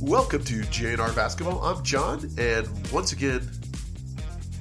Welcome to JNR Basketball. I'm Jon, and once again,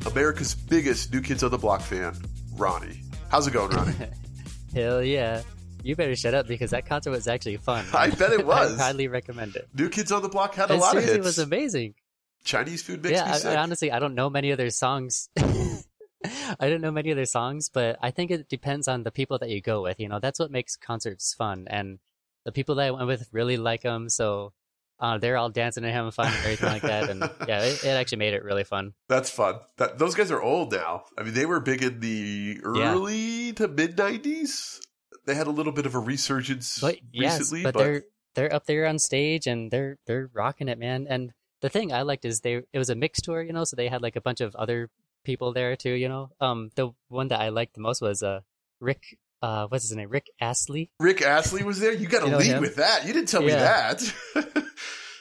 America's biggest New Kids on the Block fan, Ronnie. How's it going, Ronnie? Hell yeah. You better shut up because that concert was actually fun. I bet it was. I highly recommend it. New Kids on the Block had a It lot of hits. was amazing. Chinese food makes yeah, me I, sick. I honestly I don't know many of their songs. I don't know many of their songs, but I think it depends on the people that you go with. You know, that's what makes concerts fun, and the people that I went with really like them, so uh, they're all dancing and having fun and everything like that. And yeah, it, it actually made it really fun. That's fun. That those guys are old now. I mean, they were big in the Yeah. early to mid '90s. They had a little bit of a resurgence But yes, recently, but, but, they're they're up there on stage and they're they're rocking it, man. And the thing I liked is they it was a mixed tour, you know, so they had like a bunch of other people there too, you know. Um, the one that I liked the most was uh Rick. Uh, what's his name? Rick Astley. Rick Astley was there. You got to You know lead him? with that. You didn't tell me that.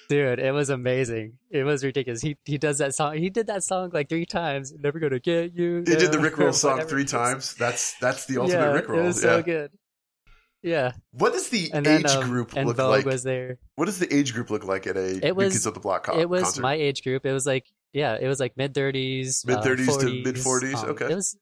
Dude, it was amazing. It was ridiculous. He he does that song. He did that song like three times. Never gonna get you. he did the down, Rick Roll song three times. That's that's the ultimate yeah, Rick Roll. It was yeah. so good. Yeah, What does the and then age um, group look Vogue like? was there. What does the age group look like at a It New was- Kids on the Block co- it was concert? my age group. It was like yeah, it was like mid thirties, Mid-thirties to mid-forties, okay. Um, It was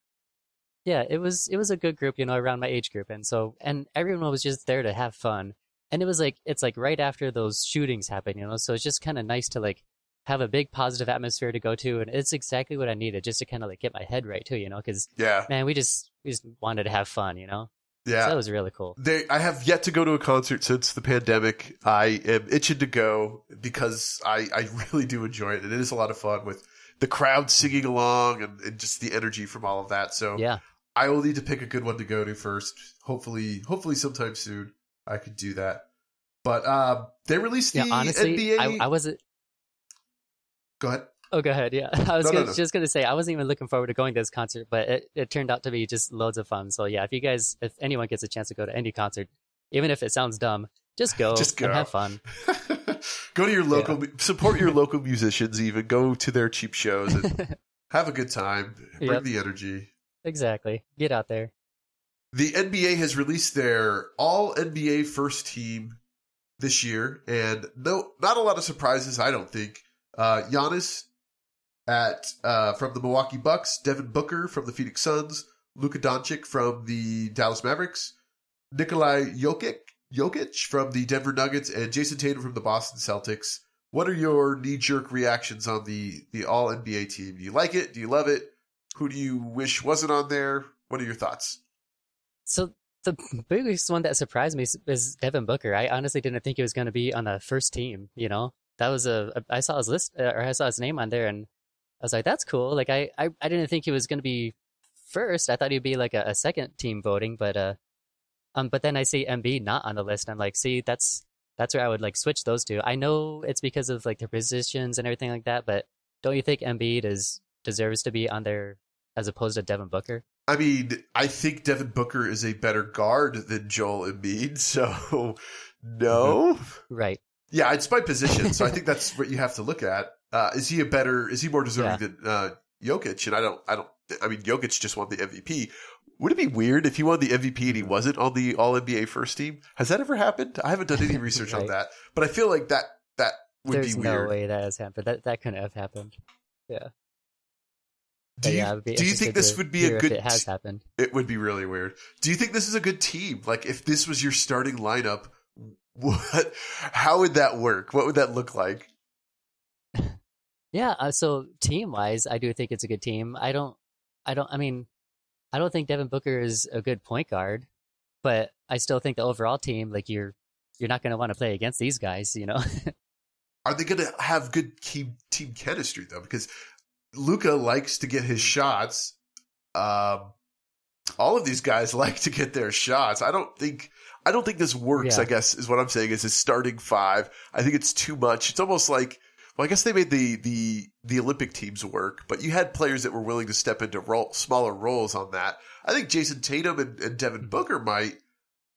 yeah, it was it was a good group, you know, around my age group, and so and everyone was just there to have fun, and it was like it's like right after those shootings happened, you know, so it's just kind of nice to like have a big positive atmosphere to go to, and it's exactly what I needed just to kind of like get my head right too, you know, because yeah, man, we just we just wanted to have fun, you know, yeah. so that was really cool. They, I have yet to go to a concert since the pandemic. I am itching to go because I, I really do enjoy it, and it is a lot of fun with the crowd singing along and, and just the energy from all of that. So Yeah, I will need to pick a good one to go to first. Hopefully, hopefully sometime soon I could do that. But um, they released the yeah. Honestly, NBA. I, I wasn't. go ahead. Oh, go ahead. Yeah, I was No, no, gonna, no. just going to say I wasn't even looking forward to going to this concert, but it, it turned out to be just loads of fun. So yeah, if you guys, if anyone gets a chance to go to any concert, even if it sounds dumb, just go, Just go. and have fun. go to your local, support your local musicians. Even go to their cheap shows and have a good time. Bring Yep. the energy. exactly. Get out there. The NBA has released their all NBA first team this year, and no, not a lot of surprises. I don't think. Uh, Giannis at uh, from the Milwaukee Bucks, Devin Booker from the Phoenix Suns, Luka Doncic from the Dallas Mavericks, Nikolai Jokic Jokic from the Denver Nuggets, and Jayson Tatum from the Boston Celtics. What are your knee jerk reactions on the the all NBA team? Do you like it? Do you love it? Who do you wish wasn't on there? What are your thoughts? So the biggest one that surprised me is- Devin Booker. I honestly didn't think he was going to be on the first team. You know, that was a, a I saw his list uh, or I saw his name on there, and I was like, that's cool. Like I I, I didn't think he was going to be first. I thought he'd be like a, a second team voting, but uh, um, but then I see Embiid not on the list. I'm like, see, that's that's where I would like switch those two. I know it's because of like their positions and everything like that, but don't you think Embiid is deserves to be on there as opposed to Devin Booker? I mean, I think Devin Booker is a better guard than Joel Embiid, so no. Right. Yeah, it's my position, so I think that's what you have to look at. Uh, is he a better? Is he more deserving than uh, Jokic? And I don't, I don't. I mean, Jokic just won the MVP. Would it be weird if he won the MVP and he wasn't on the All NBA first team? Has that ever happened? I haven't done any research on that, but I feel like that that would There's be no weird. way that has happened. That that couldn't have happened. Yeah. Do you, yeah, I would be do you think this would be a good? It has happened. It would be really weird. Do you think this is a good team? Like, if this was your starting lineup, what? How would that work? What would that look like? Yeah. Uh, so team wise, I do think it's a good team. I don't. I don't. I mean, I don't think Devin Booker is a good point guard, but I still think the overall team, like you're, you're not going to want to play against these guys. You know. Are they going to have good team team chemistry though? Because Luka likes to get his shots. Um, all of these guys like to get their shots. I don't think. I don't think this works. Yeah. I guess is what I'm saying. Is his starting five? I think it's too much. It's almost like. Well, I guess they made the the the Olympic teams work, but you had players that were willing to step into role, smaller roles on that. I think Jayson Tatum and, and Devin Booker might.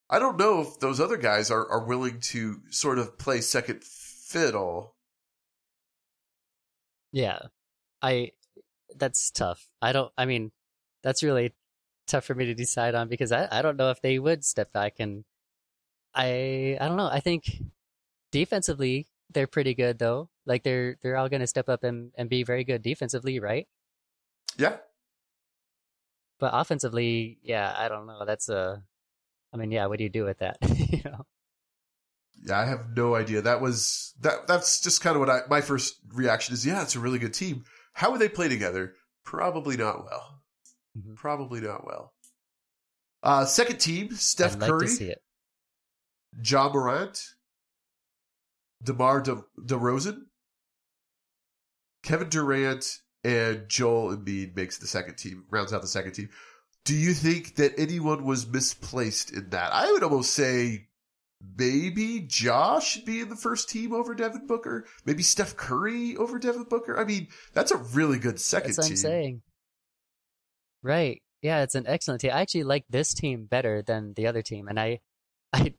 I don't know if those other guys are, are willing to sort of play second fiddle. yeah. I. That's tough. I don't. I mean, that's really tough for me to decide on because I, I don't know if they would step back and I I don't know. I think defensively they're pretty good though. Like they're they're all going to step up and and be very good defensively, right? Yeah, But offensively, yeah, I don't know. That's a, I mean, yeah, what do you do with that? you know, yeah. I have no idea. That was that. That's just kind of what I. My first reaction is, yeah, it's a really good team. How would they play together? Probably not well. Mhm. Probably not well. Uh, second team: Steph I'd like Curry, to see it. Ja Morant, DeMar De- DeRozan, Kevin Durant, and Joel Embiid makes the second team, rounds out the second team. Do you think that anyone was misplaced in that? I would almost say maybe Josh should be in the first team over Devin Booker. Maybe Steph Curry over Devin Booker. I mean, that's a really good second That's what team. I'm saying. Right. Yeah, it's an excellent team. I actually like this team better than the other team, and I, I,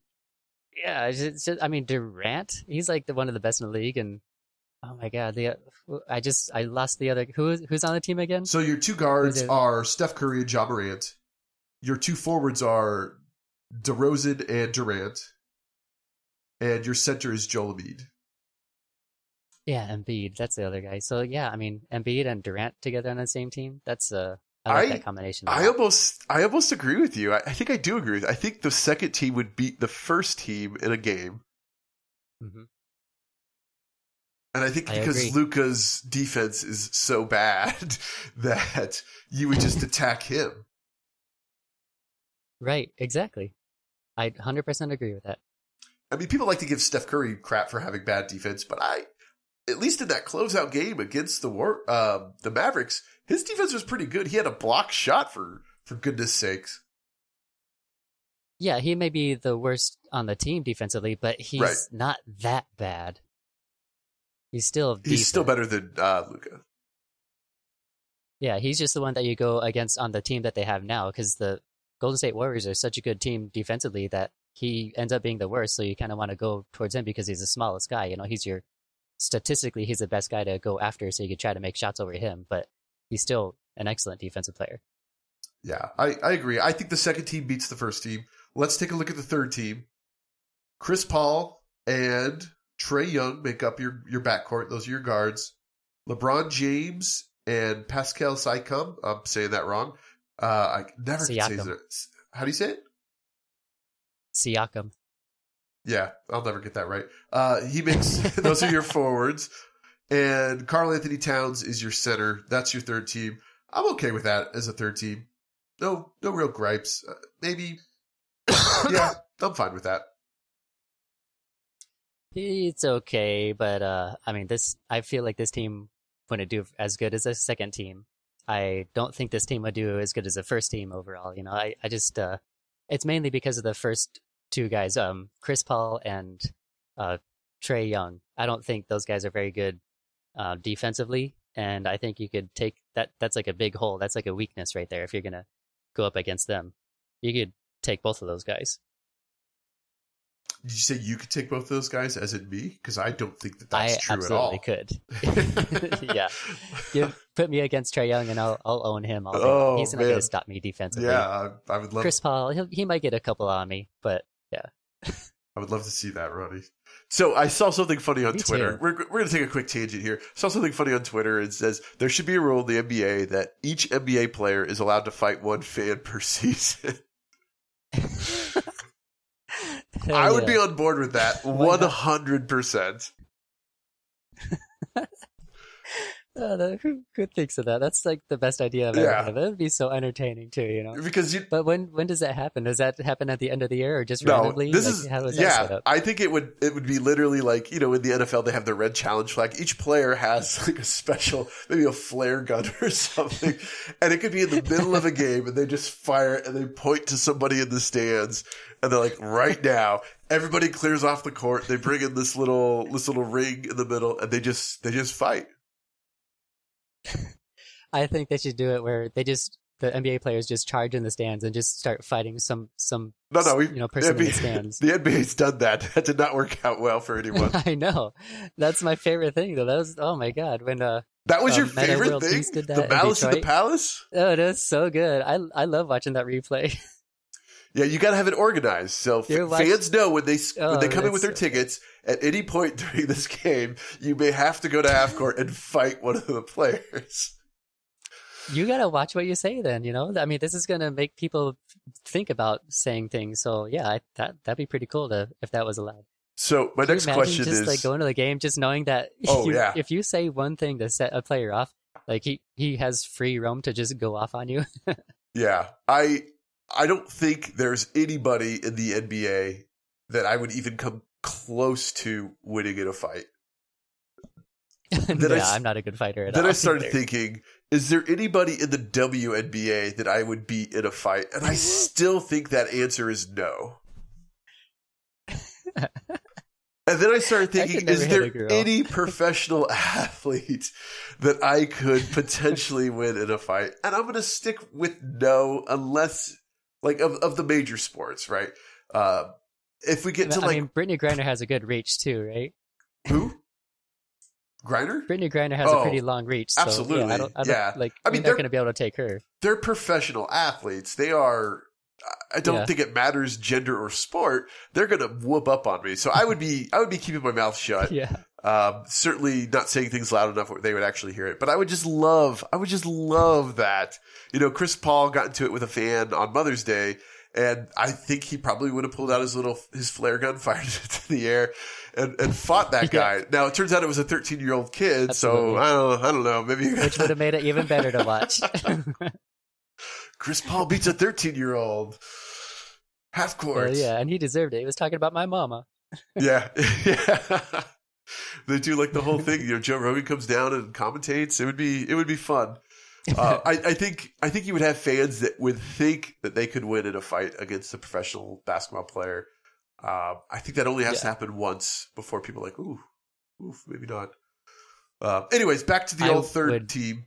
yeah, it's just, it's just- I mean Durant, he's like the one of the best in the league, and oh my god, the I just I lost the other who who's on the team again? So your two guards are Steph Curry and Ja Morant. Your two forwards are DeRozan and Durant. And your center is Joel Embiid. Yeah, Embiid, that's the other guy. So yeah, I mean Embiid and Durant together on the same team. That's uh, I like I- that combination. a I almost I almost agree with you. I, I think I do agree with I think the second team would beat the first team in a game. Mhm. And I think because. Luka's defense is so bad that you would just attack him. Right, exactly. I 100% agree with that. I mean, people like to give Steph Curry crap for having bad defense, but I, at least in that closeout game against the war, um, the Mavericks, his defense was pretty good. He had a block shot for for goodness sakes. Yeah, he may be the worst on the team defensively, but he's Right. not that bad. He's still He's still better than uh, Luka. Yeah, he's just the one that you go against on the team that they have now because the Golden State Warriors are such a good team defensively that he ends up being the worst. So you kind of want to go towards him because he's the smallest guy. You know, he's your statistically he's the best guy to go after, so you could try to make shots over him. But he's still an excellent defensive player. Yeah, I, I agree. I think the second team beats the first team. Let's take a look at the third team. Chris Paul and Trae Young make up your, your backcourt. Those are your guards. LeBron James and Pascal Siakam. I'm saying that wrong. Uh, I never can say Siakam. How do you say it? Siakam. Yeah, I'll never get that right. Uh, he makes those are your forwards, and Karl-Anthony Towns is your center. That's your third team. I'm okay with that as a third team. No, no real gripes. Uh, maybe, yeah, I'm fine with that. It's okay, but uh, I mean, this I feel like this team wouldn't do as good as a second team. I don't think this team would do as good as the first team overall. You know, I I just uh, it's mainly because of the first two guys, um, Chris Paul and uh, Trae Young. I don't think those guys are very good uh, defensively, and I think you could take that. That's like a big hole. That's like a weakness right there. If you're gonna go up against them, you could take both of those guys. Did you say you could take both of those guys as in me? Because I don't think that that's I true at all. I absolutely could. yeah. Give, put me against Trae Young, and I'll I'll own him day. Oh, He's not going to stop me defensively. yeah, I, I would love. Chris Paul, he'll, he might get a couple on me, but I would love to see that, Ronnie. So I saw something funny on Me Twitter. Too. We're, we're going to take a quick tangent here. I saw something funny on Twitter. It says there should be a rule in the NBA that each NBA player is allowed to fight one fan per season. I would oh, be on board with that 100%. Uh, oh, the- who, who thinks of that? That's like the best idea I've ever Yeah. had. That would be so entertaining too, you know. Because you But when when does that happen? Does that happen at the end of the year or just no, randomly? this Like, is how is that set yeah. up? I think it would it would be literally like you know in the NFL they have the red challenge flag. Each player has like a special maybe a flare gun or something, and it could be in the middle of a game and they just fire and they point to somebody in the stands and they're like right now everybody clears off the court. They bring in this little this little ring in the middle and they just they just fight. I think they should do it where they just the NBA players just charge in the stands and just start fighting some some No, no, we you know person in the stands. The NBA's done that. That did not work out well for anyone. I know. That's my favorite thing though. That was oh my god when uh That was your Um, Meta favorite thing? Did that the Malice in the Palace? oh it was so good. I I love watching that replay. Yeah, you got to have it organized. So f- You're fans know when they s- when Oh, they come in with their tickets at any point during this game, you may have to go to half court and fight one of the players. You gotta watch what you say. Then you know. I mean, this is gonna make people think about saying things. So yeah, I, that that'd be pretty cool to if that was allowed. So my Can next question just is like going to the game, just knowing that Oh, you- yeah. if you say one thing to set a player off, like he he has free roam to just go off on you. Yeah, I I don't think there's anybody in the NBA that I would even come close to winning in a fight. I yeah, s- I'm not a good fighter at Then all. Then I started either. thinking, is there anybody in the WNBA that I would be in a fight? And I still think that answer is no. And then I started thinking, never is there any professional athlete that I could potentially win in a fight? And I'm going to stick with no, unless, like, of, of the major sports, right? Uh, if we get to, I like, mean, Brittany Griner has a good reach too, right? who? Griner? Brittany Griner has Oh, a pretty long reach. So, absolutely, Yeah, I don't, I don't, yeah. Like, I mean, you're they're- going to be able to take her. they're professional athletes. They are. I don't Yeah. think it matters gender or sport. They're gonna whoop up on me. So I would be. I would be keeping my mouth shut. Yeah. Um, certainly not saying things loud enough where they would actually hear it. But I would just love. I would just love that. You know, Chris Paul got into it with a fan on Mother's Day. And I think he probably would have pulled out his little his flare gun, fired it into the air, and, and fought that Yeah. guy. Now it turns out it was a 13 year old kid, so I don't I don't know. Maybe Which would have made it even better to watch. Chris Paul beats a 13 year old. Half Well, court. yeah, and he deserved it. He was talking about my mama. yeah. yeah. They do like the whole thing. You know, Joe Rogan comes down and commentates. It would be it would be fun. Uh, I, I think I think you would have fans that would think that they could win in a fight against a professional basketball player. Um, I think that only has to happen once before people are like, ooh, oof, maybe not. Uh, anyways, back to the I old third would- team.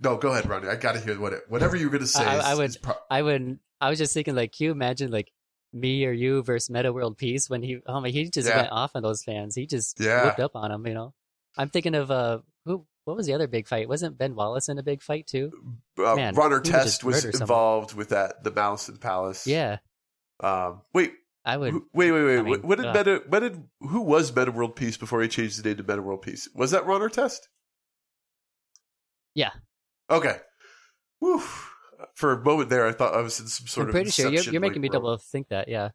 No, go ahead, Ronnie. I got to hear what it, whatever you were going to say. I- is- I would- pro- I would. I was just thinking, like, can you imagine, like, me or you versus Metta World Peace when he, oh my, he just Yeah. went off on those fans. He just Yeah. whooped up on them. You know, I'm thinking of uh, who? What was the other big fight? Wasn't Ben Wallace in a big fight too? uh, Man, he would was murder someone. involved with that, the the Palace. Yeah, Um, wait, I would. who- wait, wait, wait. I mean, what did uh, Metta? When did who was Metta World Peace before he changed the name to Meta World Peace? Was that Ron Artest? Yeah. Okay. Woo. For a moment there, I thought I was in some sort I'm of. pretty sure you're, you're making me room. double think that. Yeah,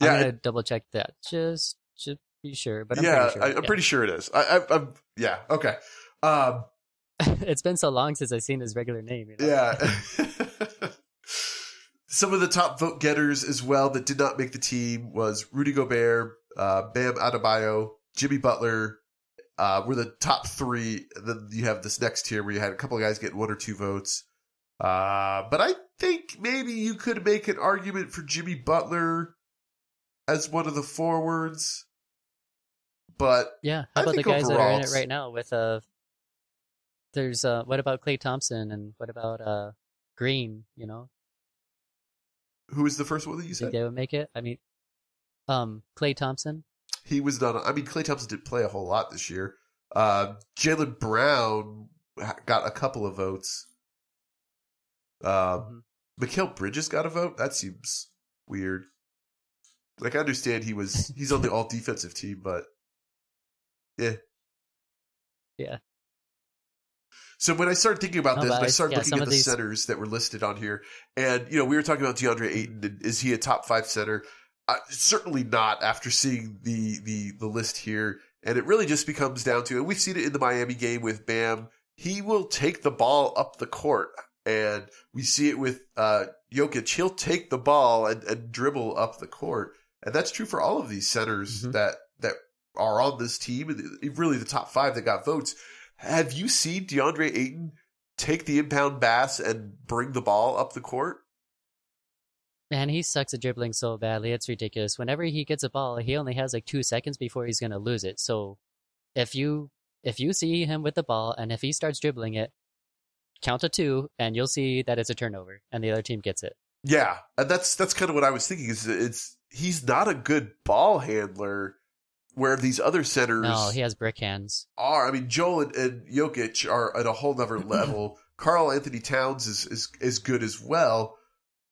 Yeah, I'm gonna it- double check that just to be sure. But I'm yeah, pretty sure. I, I'm yeah. pretty sure it is. I, I, I'm. Yeah. Okay. Um, it's been so long since I've seen his regular name. You know? Yeah. Some of the top vote getters as well that did not make the team was Rudy Gobert, uh, Bam Adebayo, Jimmy Butler. Uh, were the top three. Then you have this next tier where you had a couple of guys getting one or two votes. Uh, but I think maybe you could make an argument for Jimmy Butler as one of the forwards. But Yeah. How about the guys that are in it right now? With uh, there's uh, what about Klay Thompson and what about uh, Green? You know, who was the first one that you think said? they would make it? I mean, um, Klay Thompson. He was not. I mean, Klay Thompson didn't play a whole lot this year. Uh, Jaylen Brown got a couple of votes. Um, Mhm. Mikal Bridges got a vote. That seems weird. Like I understand he was he's on the all defensive team, but yeah, Yeah. So when I started thinking about No, this, I started yeah, looking at the these- centers that were listed on here, and you know, we were talking about DeAndre Ayton. And is he a top five center? Uh, certainly not. After seeing the the the list here, and it really just becomes down to, and we've seen it in the Miami game with Bam. He will take the ball up the court, and we see it with uh, Jokic. He'll take the ball and, and dribble up the court, and that's true for all of these centers Mhm. that that are on this team, and really the top five that got votes. Have you seen DeAndre Ayton take the inbound pass and bring the ball up the court? Man, he sucks at dribbling so badly. It's ridiculous. Whenever he gets a ball, he only has like two seconds before he's gonna lose it. So if you if you see him with the ball and if he starts dribbling it, count to two and you'll see that it's a turnover and the other team gets it. Yeah, and that's that's kind of what I was thinking. Is it's he's not a good ball handler, where these other centers No, he has brick hands. are. I mean, Joel and, and Jokic are at a whole nother level. Karl-Anthony Towns is is is good as well,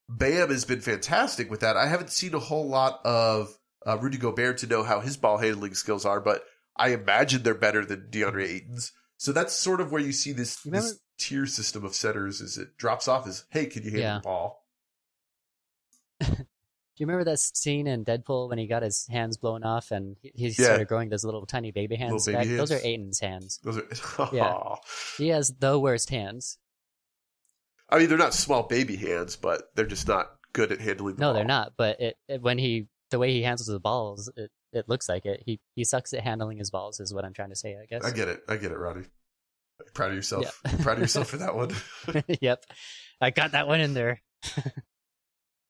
Bam has been fantastic with that. I haven't seen a whole lot of uh, Rudy Gobert to know how his ball handling skills are, but I imagine they're better than DeAndre Ayton's. So that's sort of where you see this, Remember- this tier system of setters is it drops off as, hey, can you handle Yeah. the ball? Do you remember that scene in Deadpool when he got his hands blown off and he, he Yeah. started growing those little tiny baby hands baby back? Those are hands. Ayton's hands. Those are, Yeah. He has the worst hands. I mean, they're not small baby hands, but they're just not good at handling the No, ball. they're not. But it, it when he the way he handles the balls, it, it looks like it. He he sucks at handling his balls, is what I'm trying to say. I guess. I get it. I get it, Ronnie. Proud of yourself. Yeah. Proud of yourself for that one. yep, I got that one in there.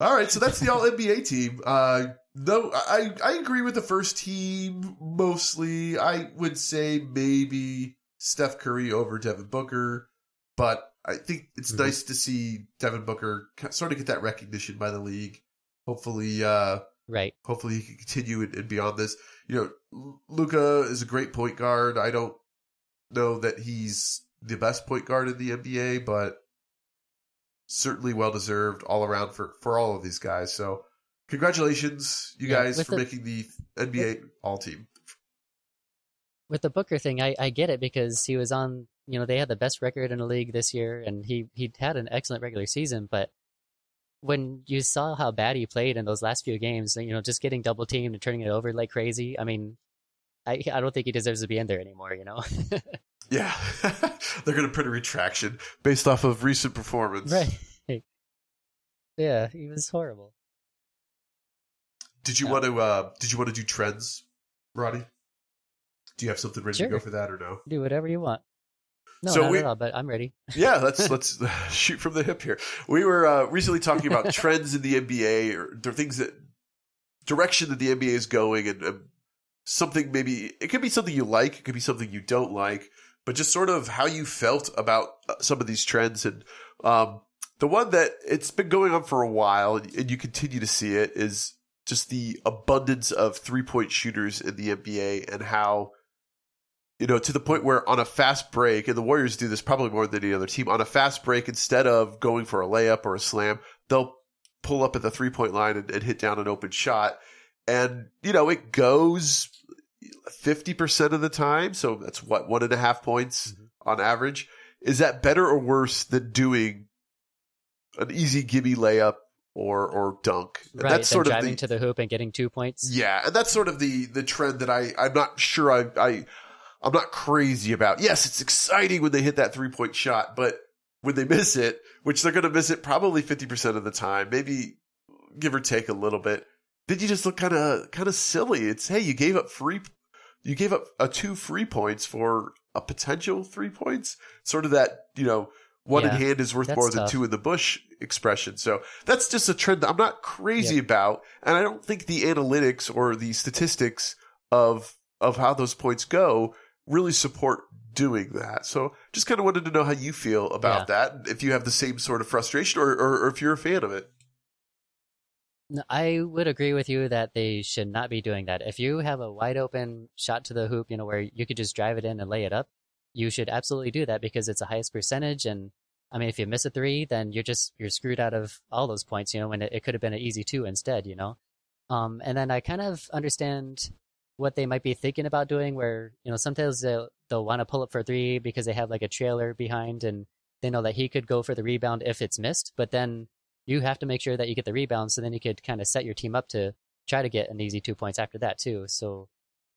All right, so that's the All NBA team. Uh, no, I I agree with the first team mostly. I would say maybe Steph Curry over Devin Booker, but I think it's Mhm. nice to see Devin Booker sort of get that recognition by the league. Hopefully, uh, Right. hopefully he can continue and, and beyond this. You know, Luka is a great point guard. I don't know that he's the best point guard in the NBA, but certainly well deserved all around for for all of these guys. So, congratulations, you Yeah, guys, for the- making the NBA All Team. With the Booker thing, I, I get it because he was on. You know, they had the best record in the league this year, and he he had an excellent regular season. But when you saw how bad he played in those last few games, you know, just getting double teamed and turning it over like crazy. I mean, I I don't think he deserves to be in there anymore. You know. Yeah, they're going to print a retraction based off of recent performance. Right. Yeah, he was horrible. Did you Yeah. want to? uh Did you want to do trends, Roddy? Do you have something ready Sure. to go for that or no? Do whatever you want. No, So not we- at all. But I'm ready. yeah, let's let's shoot from the hip here. We were uh, recently talking about trends in the NBA or the things that direction that the NBA is going, and um, something maybe it could be something you like, it could be something you don't like, but just sort of how you felt about uh, some of these trends. And um, the one that it's been going on for a while, and, you continue to see it, is just the abundance of three point shooters in the NBA and how you know, to the point where on a fast break, and the Warriors do this probably more than any other team, on a fast break, instead of going for a layup or a slam, they'll pull up at the three point line and, and hit down an open shot. And, you know, it goes 50% of the time. So that's what, one and a half points Mhm. on average. Is that better or worse than doing an easy gimme layup or, or dunk? And Right. that's sort of driving the, to the hoop and getting two points. yeah, and that's sort of the the trend that I I'm not sure I I I'm not crazy about. Yes, it's exciting when they hit that three point shot, but when they miss it, which they're going to miss it probably 50% of the time, maybe give or take a little bit, then you just look kind of kind of silly. It's hey, you gave up free you gave up a two free points for a potential three points. Sort of that, you know, one Yeah, in hand is worth more than tough. two in the bush expression. So that's just a trend that I'm not crazy about. And I don't think the analytics or the statistics of of how those points go really support doing that. So just kind of wanted to know how you feel about that. If you have the same sort of frustration or, or, or if you're a fan of it. I would agree with you that they should not be doing that. If you have a wide open shot to the hoop, you know, where you could just drive it in and lay it up, you should absolutely do that because it's a highest percentage. And I mean, if you miss a three, then you're just you're screwed out of all those points. You know, when it, it could have been an easy two instead. You know, um, and then I kind of understand what they might be thinking about doing, where you know sometimes they'll they'll want to pull up for three because they have like a trailer behind and they know that he could go for the rebound if it's missed, but then you have to make sure that you get the rebound so then you could kind of set your team up to try to get an easy two points after that too. So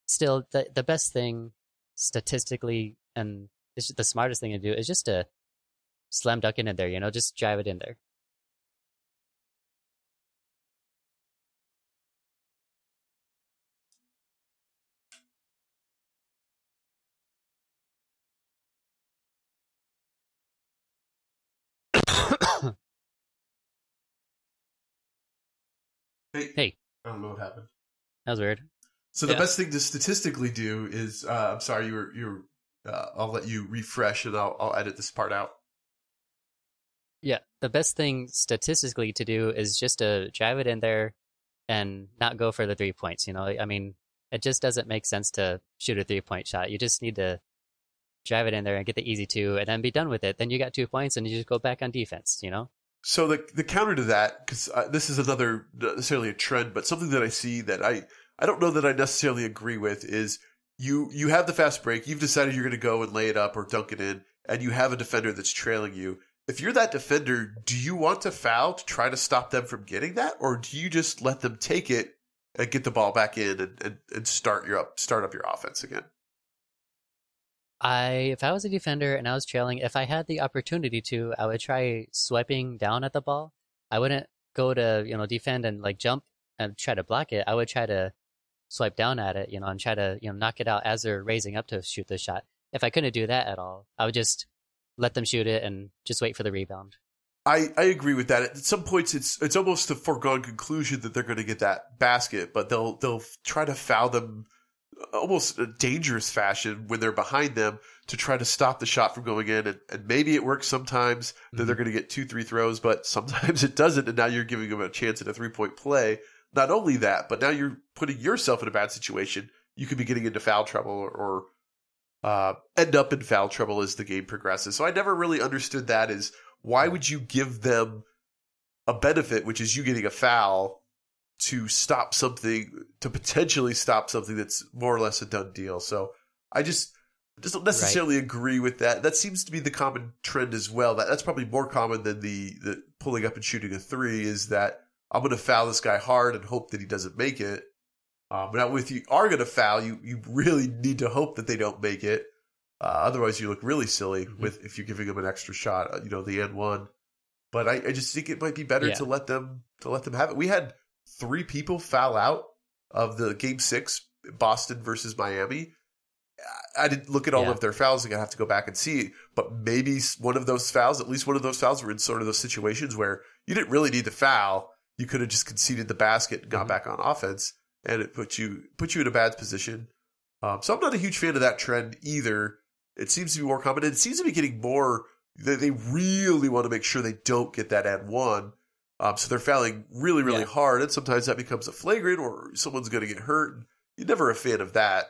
still the the best thing statistically and it's the smartest thing to do is just to slam dunk it in there, you know, just drive it in there. Hey, Hey. I don't know what happened. That was weird. So the Yeah. best thing to statistically do is, uh, I'm sorry, you were, you were, uh, I'll let you refresh and I'll, I'll edit this part out. Yeah, the best thing statistically to do is just to drive it in there and not go for the three points. You know, I mean, it just doesn't make sense to shoot a three point shot. You just need to drive it in there and get the easy two, and then be done with it. Then you got two points, and you just go back on defense. You know, So the the counter to that, because uh, this is another not necessarily a trend, but something that I see that I I don't know that I necessarily agree with is you you have the fast break, you've decided you're going to go and lay it up or dunk it in, and you have a defender that's trailing you. If you're that defender, do you want to foul to try to stop them from getting that, or do you just let them take it and get the ball back in and, and, and start your up start up your offense again? I if I was a defender and I was trailing, if I had the opportunity to, I would try swiping down at the ball. I wouldn't go to you know defend and like jump and try to block it. I would try to swipe down at it, you know, and try to you know knock it out as they're raising up to shoot the shot. If I couldn't do that at all, I would just let them shoot it and just wait for the rebound. I, I agree with that. At some points, it's it's almost a foregone conclusion that they're going to get that basket, but they'll they'll try to foul them almost a dangerous fashion when they're behind them to try to stop the shot from going in. And, and maybe it works sometimes that they're going to get two, three throws, but sometimes it doesn't. And now you're giving them a chance at a three point play. Not only that, but now you're putting yourself in a bad situation. You could be getting into foul trouble or, or uh, end up in foul trouble as the game progresses. So I never really understood that is why would you give them a benefit, which is you getting a foul to stop something to potentially stop something that's more or less a done deal. So I just just don't necessarily right. agree with that. That seems to be the common trend as well. That that's probably more common than the the pulling up and shooting a three. Is that I'm going to foul this guy hard and hope that he doesn't make it. Um, now, if you are going to foul, you you really need to hope that they don't make it. Uh, otherwise, you look really silly mm-hmm. with if you're giving them an extra shot. Uh, you know, the end one. But I, I just think it might be better yeah. to let them to let them have it. We had three people foul out of the game six, Boston versus Miami. I didn't look at all yeah. of their fouls. I'm gonna have to go back and see. But maybe one of those fouls, at least one of those fouls, were in sort of those situations where you didn't really need the foul. You could have just conceded the basket and got mm-hmm. back on offense, and it put you put you in a bad position. Um, so I'm not a huge fan of that trend either. It seems to be more common. It seems to be getting more. They, they really want to make sure they don't get that ad one um, so they're fouling really, really yeah. hard, and sometimes that becomes a flagrant or someone's going to get hurt. You're never a fan of that.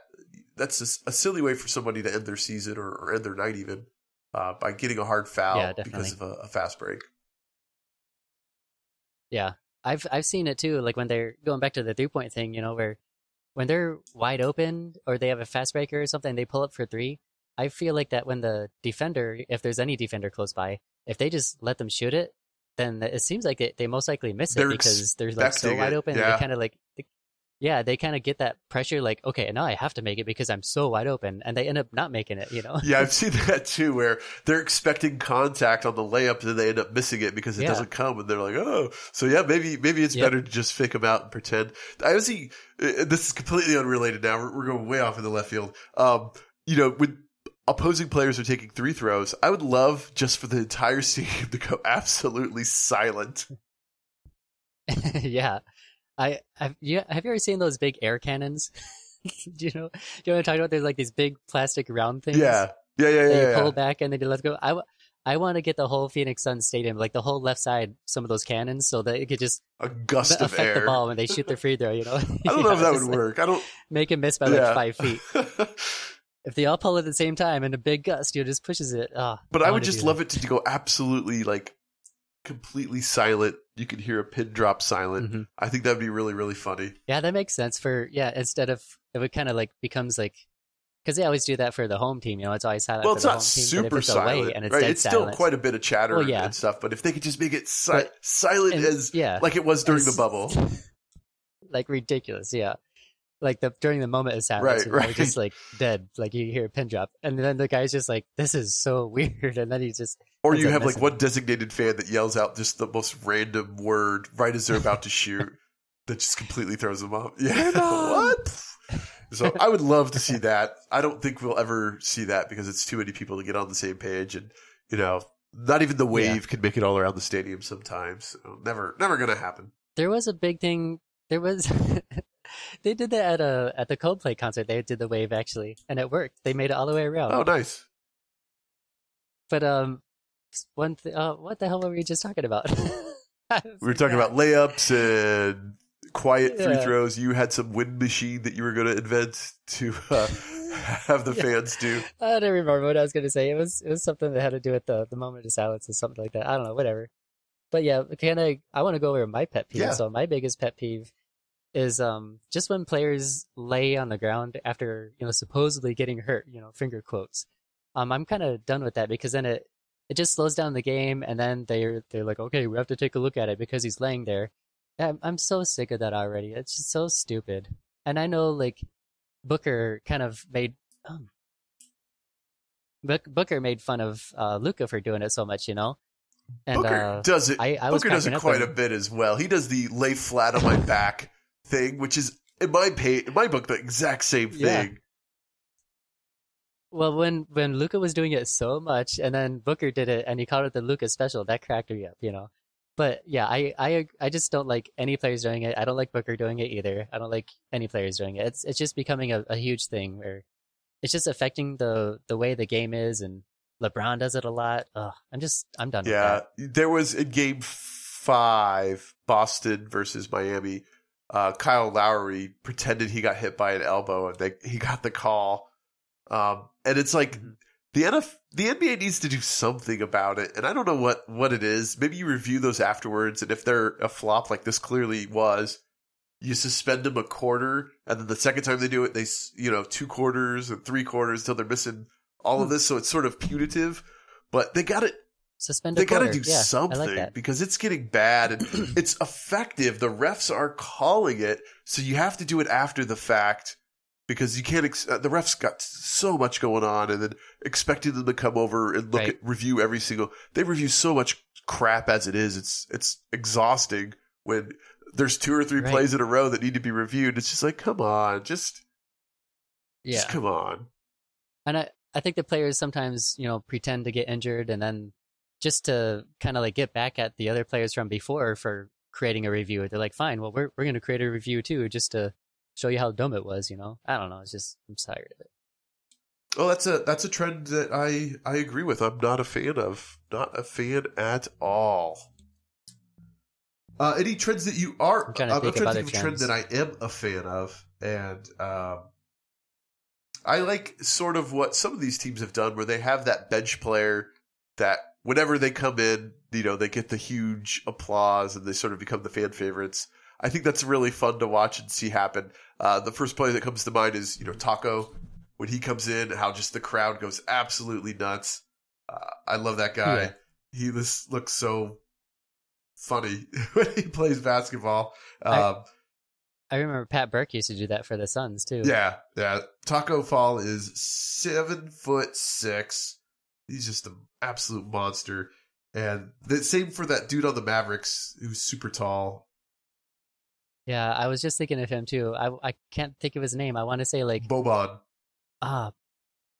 That's a, a silly way for somebody to end their season or, or end their night, even uh, by getting a hard foul yeah, because of a, a fast break. Yeah, I've I've seen it too. Like when they're going back to the three point thing, you know, where when they're wide open or they have a fast breaker or something, they pull up for three. I feel like that when the defender, if there's any defender close by, if they just let them shoot it, then it seems like they, they most likely miss they're it because they're like so wide open. Yeah. They kind of like, yeah, they kind of get that pressure. Like, okay, now I have to make it because I'm so wide open, and they end up not making it. You know? yeah, I've seen that too, where they're expecting contact on the layup, and they end up missing it because it yeah. doesn't come, and they're like, oh, so yeah, maybe maybe it's yep. better to just fake them out and pretend. I was see. Uh, this is completely unrelated. Now we're, we're going way off in the left field. Um, you know, when opposing players are taking three throws, I would love just for the entire stadium to go absolutely silent. yeah, I have you have you ever seen those big air cannons? do you know? Do you know what I'm talking about? There's like these big plastic round things. Yeah, yeah, yeah, yeah. They pull back and they let go. I. I want to get the whole Phoenix Sun Stadium, like the whole left side, some of those cannons, so that it could just a gust of affect air. the ball when they shoot their free throw. You know, I don't know if that would like, work. I don't make it miss by yeah. like five feet. If they all pull at the same time and a big gust, you know, just pushes it. Oh, but I, I would just love it to go absolutely like completely silent. You can hear a pin drop silent. Mm-hmm. I think that'd be really really funny. Yeah, that makes sense for yeah. Instead of it would kind of like becomes like because they always do that for the home team. You know, it's always silent. Well, it's not super it's silent, and it's right? It's silent. still quite a bit of chatter well, yeah. and stuff. But if they could just make it si- but, silent and, as yeah, like it was during the bubble, like ridiculous, yeah like the during the moment of silence, right, you right. just like dead. Like you hear a pin drop, and then the guy's just like, "This is so weird," and then he just. Or you have like one designated fan that yells out just the most random word right as they're about to shoot, that just completely throws them off. Yeah, what? So I would love to see that. I don't think we'll ever see that because it's too many people to get on the same page, and you know, not even the wave yeah. can make it all around the stadium sometimes. So never, never gonna happen. There was a big thing. There was they did that at a at the Coldplay concert. They did the wave actually, and it worked. They made it all the way around. Oh, nice. But um, one th- uh, what the hell were we just talking about? we were talking about layups and quiet yeah. free throws. You had some wind machine that you were going to invent to uh, have the yeah. fans do. I don't remember what I was going to say. It was it was something that had to do with the the moment of silence or something like that. I don't know. Whatever. but yeah, can I? I want to go over my pet peeve. Yeah. So my biggest pet peeve is um just when players lay on the ground after you know supposedly getting hurt. You know, finger quotes. Um, I'm kind of done with that because then it it just slows down the game, and then they're they're like, okay, we have to take a look at it because he's laying there. I'm, I'm so sick of that already. It's just so stupid. And I know like Booker kind of made um, Booker made fun of uh, Luka for doing it so much, you know. And Booker uh, does it. I, I Booker does it quite a bit as well. He does the lay flat on my back thing, which is in my pay, in my book the exact same Yeah. thing. Well, when when Luka was doing it so much, and then Booker did it, and he called it the Luka special, that cracked me up, you know. But yeah, I I I just don't like any players doing it. I don't like Booker doing it either. I don't like any players doing it. It's it's just becoming a, a huge thing where it's just affecting the the way the game is, and LeBron does it a lot. Ugh, I'm just I'm done Yeah, there was in Game Five, Boston versus Miami. Uh, Kyle Lowry pretended he got hit by an elbow, and they, he got the call. Um, and it's like Mhm. the NF, the NBA needs to do something about it, and I don't know what what it is. Maybe you review those afterwards, and if they're a flop like this clearly was, you suspend them a quarter, and then the second time they do it, they you know two quarters and three quarters until they're missing all Hmm. of this. So it's sort of punitive, but they got it that. Suspend a they got to do yeah, something like because it's getting bad and it's effective. The refs are calling it, so you have to do it after the fact because you can't. Ex- uh, the refs got so much going on, and then expecting them to come over and look Right. at review every single. They review so much crap as it is. It's it's exhausting when there's two or three Right. plays in a row that need to be reviewed. It's just like, come on, just Yeah. just come on. And I, I think the players sometimes, you know, pretend to get injured and then just to kind of like get back at the other players from before for creating a review. They're like, fine, well, we're, we're going to create a review too, just to show you how dumb it was, you know? I don't know. It's just, I'm tired of it. Oh, that's a that's a trend that I I agree with. I'm not a fan of. Not a fan at all. Uh, any trends that you are? I'm trying to I'm think trying of to think of a trend that I am a fan of, and um, I like sort of what some of these teams have done, where they have that bench player that whenever they come in, you know, they get the huge applause and they sort of become the fan favorites. I think that's really fun to watch and see happen. Uh, the first player that comes to mind is you know Tacko when he comes in, how just the crowd goes absolutely nuts. Uh, I love that guy. Yeah. He just looks so funny when he plays basketball. I- Um, I remember Pat Burke used to do that for the Suns too. yeah, yeah. Tacko Fall is seven foot six. He's just an absolute monster. And the same for that dude on the Mavericks who's super tall. Yeah, I was just thinking of him too. I, I can't think of his name. I want to say like, Boban. ah,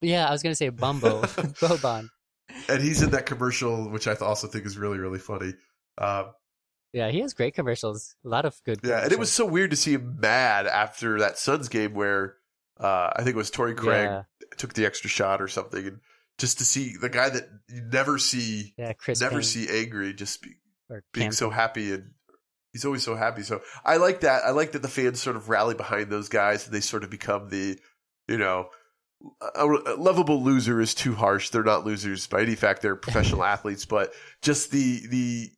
yeah, I was going to say Bumbo, Boban. And he's in that commercial, which I th- also think is really, really funny. Um, Yeah, he has great commercials. A lot of good Yeah, and it was so weird to see him mad after that Suns game where uh, I think it was Torrey Craig Yeah, took the extra shot or something, and just to see the guy that you never see, yeah, Chris never Payne see angry, just be, being so happy, and he's always so happy. So I like that. I like that the fans sort of rally behind those guys, and they sort of become the, you know. A, lovable loser is too harsh. They're not losers by any fact. They're professional athletes, but just the the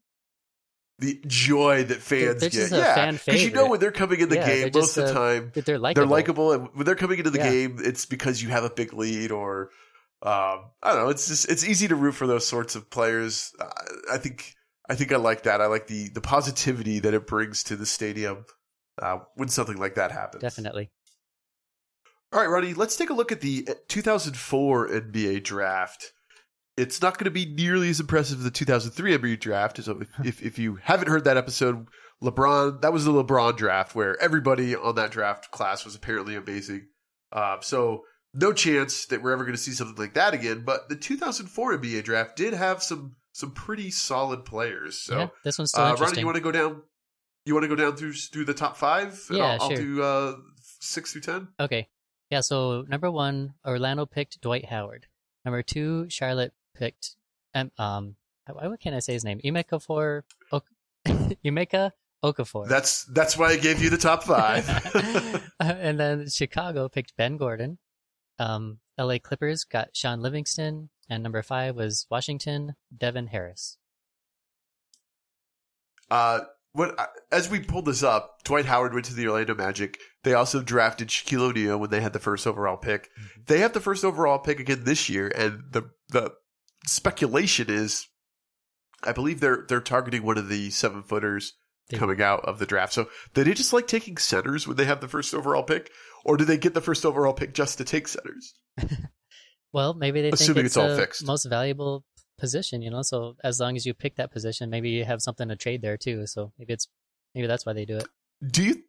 the joy that fans they're get. yeah, because you know when they're coming in the Yeah, game, most of the a- time They're likable. they're likable, and when they're coming into the Yeah. game, it's because you have a big lead, or um, I don't know. It's just it's easy to root for those sorts of players. Uh, I think I think I like that. I like the the positivity that it brings to the stadium uh, when something like that happens. Definitely. All right, Ronnie, let's take a look at the 2004 NBA draft. It's not going to be nearly as impressive as the 2003 NBA draft. So if, if, if you haven't heard that episode, LeBron, that was the LeBron draft where everybody on that draft class was apparently amazing. Uh, so no chance that we're ever going to see something like that again. But the 2004 NBA draft did have some some pretty solid players. So yeah, this one's still uh, Ronnie, you want to go down? You want to go down through through the top five? And Yeah, I'll, I'll sure. do uh, six through ten. Okay. Yeah, so number one, Orlando picked Dwight Howard. Number two, Charlotte picked um, um why what can I say his name? Emeka for ok- Emeka Okafor. That's that's why I gave you the top five. and then Chicago picked Ben Gordon. Um, LA Clippers got Shaun Livingston, and number five was Washington, Devin Harris. Uh, what as we pulled this up, Dwight Howard went to the Orlando Magic. They also drafted Shaquille O'Neal when they had the first overall pick. Mm-hmm. They have the first overall pick again this year, and the the speculation is, I believe they're they're targeting one of the seven footers They- coming out of the draft. So did they just like taking centers when they have the first overall pick, or do they get the first overall pick just to take centers? Well, maybe they Assuming think it's it's, all the fixed. most valuable position, you know. So as long as you pick that position, maybe you have something to trade there too. So maybe it's maybe that's why they do it. Do you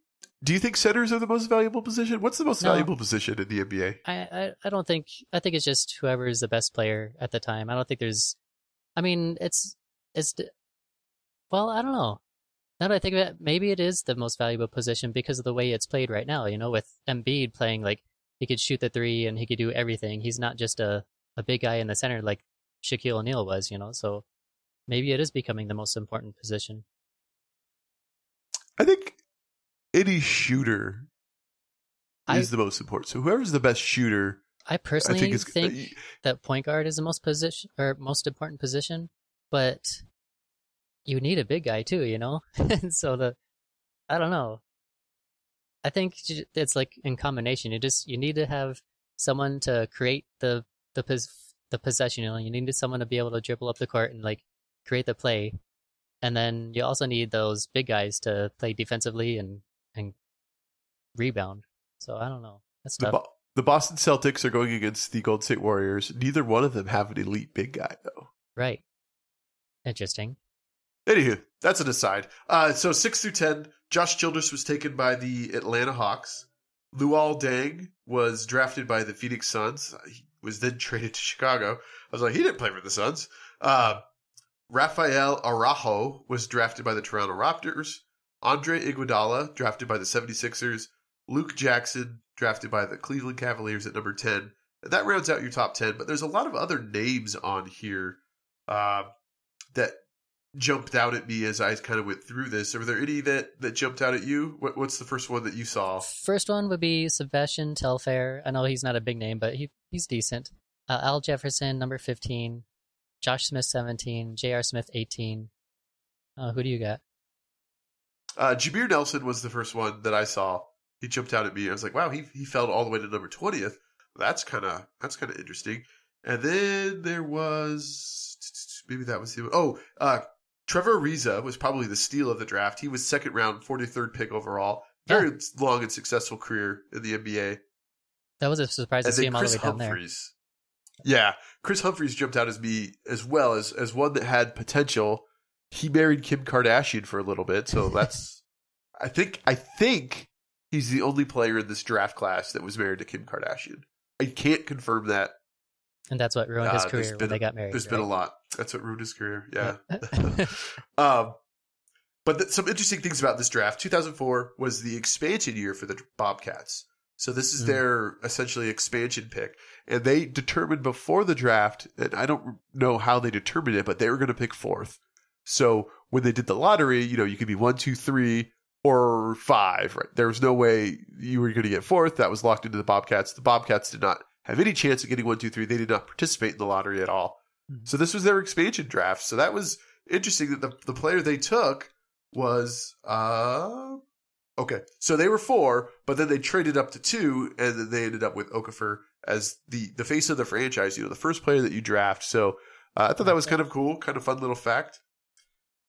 do you think centers are the most valuable position? What's the most No. valuable position in the NBA? I, I I don't think I think it's just whoever is the best player at the time. I don't think there's. I mean, it's it's. Well, I don't know. Now that I think of it, maybe it is the most valuable position because of the way it's played right now. You know, with Embiid playing like he could shoot the three and he could do everything. He's not just a a big guy in the center like Shaquille O'Neal was. You know, so maybe it is becoming the most important position. I think any shooter I- is the most important. So whoever's the best shooter, I I personally think is think uh, that point guard is the most position or most important position, but you need a big guy too, you know. and so the, I don't know. I think it's like in combination. You just you need to have someone to create the the pos- the possession. You know, you need someone to be able to dribble up the court and like create the play, and then you also need those big guys to play defensively and and rebound. So I don't know. That's the. Bo- the Boston Celtics are going against the Golden State Warriors. Neither one of them have an elite big guy though. right. Interesting. Anywho, that's an aside. Uh, so six through ten, Josh Childress was taken by the Atlanta Hawks. Luol Deng was drafted by the Phoenix Suns. He was then traded to Chicago. I was like, he didn't play for the Suns. Uh, Rafael Araujo was drafted by the Toronto Raptors. Andre Iguodala drafted by the 76ers. Luke Jackson drafted by the Cleveland Cavaliers at number 10. And that rounds out your top 10, but there's a lot of other names on here uh, that jumped out at me as I kind of went through this. Are there any that, that jumped out at you? What, what's the first one that you saw? First one would be Sebastian Telfair. I know he's not a big name, but he he's decent. Uh, Al Jefferson, number 15. Josh Smith, 17. J.R. Smith, 18. Uh, who do you got? Uh, Jameer Nelson was the first one that I saw. He jumped out at me. I was like, wow, he, he fell all the way to number 20th. That's kind of that's kind of interesting. And then there was maybe that was the oh uh, Trevor Ariza was probably the steal of the draft. He was second round, 43rd pick overall. Very long and successful career in the NBA. That was a surprise to And see him all the way down there. Yeah, Kris Humphries jumped out as me as well as as one that had potential. He married Kim Kardashian for a little bit, so that's I think I think he's the only player in this draft class that was married to Kim Kardashian. I can't confirm that. And that's what ruined his Uh, career when they got married. There's right? been a lot. That's what ruined his career. Yeah. Yeah. um, but th- some interesting things about this draft. 2004 was the expansion year for the Bobcats. So this is Mm. their essentially expansion pick. And they determined before the draft, and I don't know how they determined it, but they were going to pick fourth. So when they did the lottery, you know, you could be one, two, three, or five, right? There was no way you were going to get fourth. That was locked into the Bobcats. The Bobcats did not have any chance of getting one, two, three. They did not participate in the lottery at all. Mhm. So this was their expansion draft. So that was interesting that the, the player they took was uh okay. So they were four, but then they traded up to two, and then they ended up with Okafor as the the face of the franchise. You know, the first player that you draft. So uh, I thought that was kind of cool, kind of fun little fact.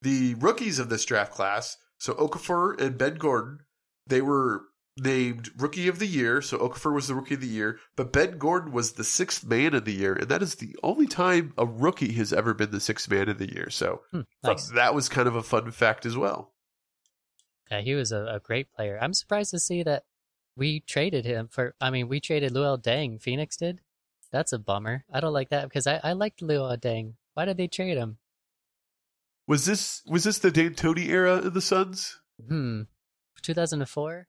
The rookies of this draft class, so Okafor and Ben Gordon, they were named Rookie of the Year. So Okafor was the Rookie of the Year, but Ben Gordon was the sixth man of the year, and that is the only time a rookie has ever been the sixth man of the year. So Hmm, nice. that was kind of a fun fact as well. Yeah, he was a, a great player. I'm surprised to see that we traded him for. I mean, we traded Luol Deng. Phoenix did. That's a bummer. I don't like that because I, I liked Luol Deng. Why did they trade him? Was this was this the D'Antoni era of the Suns? Hmm. 2004.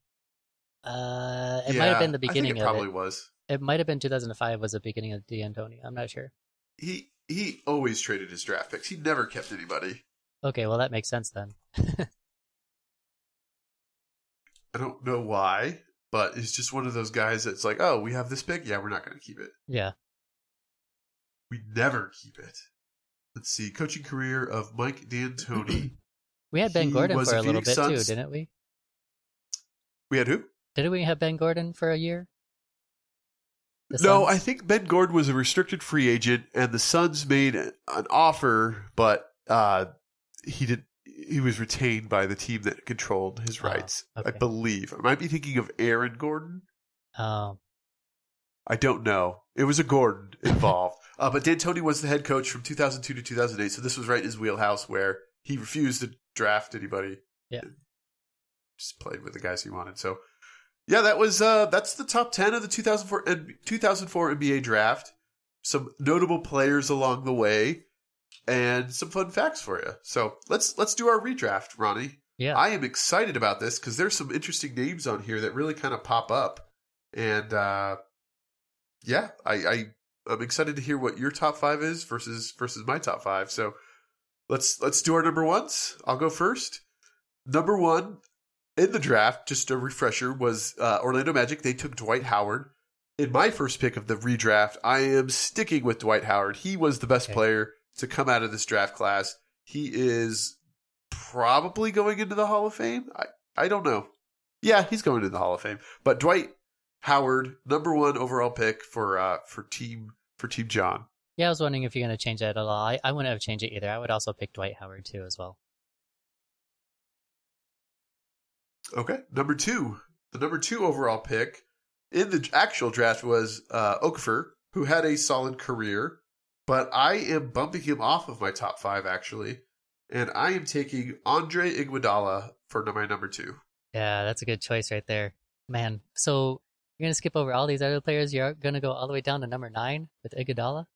Uh, it Yeah, might have been the beginning it of probably it. was. It might have been 2005 was the beginning of D'Antoni. I'm not sure. He he always traded his draft picks. He never kept anybody. Okay, well that makes sense then. I don't know why, but he's just one of those guys that's like, oh, we have this pick. Yeah, we're not going to keep it. Yeah. We never keep it. Let's see. Coaching career of Mike D'Antoni. We had Ben He Gordon for a a little Phoenix bit Suns- too, didn't we? We had who? Didn't we have Ben Gordon for a year? The No, Suns? I think Ben Gordon was a restricted free agent, and the Suns made an offer, but uh, he did. He was retained by the team that controlled his Oh, rights. I believe. I might be thinking of Aaron Gordon. Oh, I don't know. It was a Gordon involved. uh, but D'Antoni was the head coach from 2002 to 2008, so this was right in his wheelhouse where he refused to draft anybody. Yeah. Just played with the guys he wanted. So, yeah, that was uh, that's the top 10 of the 2004, 2004 NBA draft. Some notable players along the way and some fun facts for you. So, let's let's do our redraft, Ronnie. yeah. I am excited about this because there's some interesting names on here that really kind of pop up, and uh, yeah, I, I I'm excited to hear what your top five is versus versus my top five. So let's let's do our number ones. I'll go first. Number one in the draft, just a refresher, was uh, Orlando Magic. They took Dwight Howard. In my first pick of the redraft, I am sticking with Dwight Howard. He was the best Okay. player to come out of this draft class. He is probably going into the Hall of Fame. I, I don't know. Yeah, he's going to the Hall of Fame. But Dwight Howard, number one overall pick for uh for team for Team Jon. yeah, I was wondering if you're going to change that at all. I, I wouldn't have changed it either. I would also pick Dwight Howard too as well. Okay. Number two. The number two overall pick in the actual draft was uh Okafor, who had a solid career, but I am bumping him off of my top five actually. And I am taking Andre Iguodala for my number two. Yeah, that's a good choice right there, man. So you're going to skip over all these other players. You're going to go all the way down to number nine with Iguodala.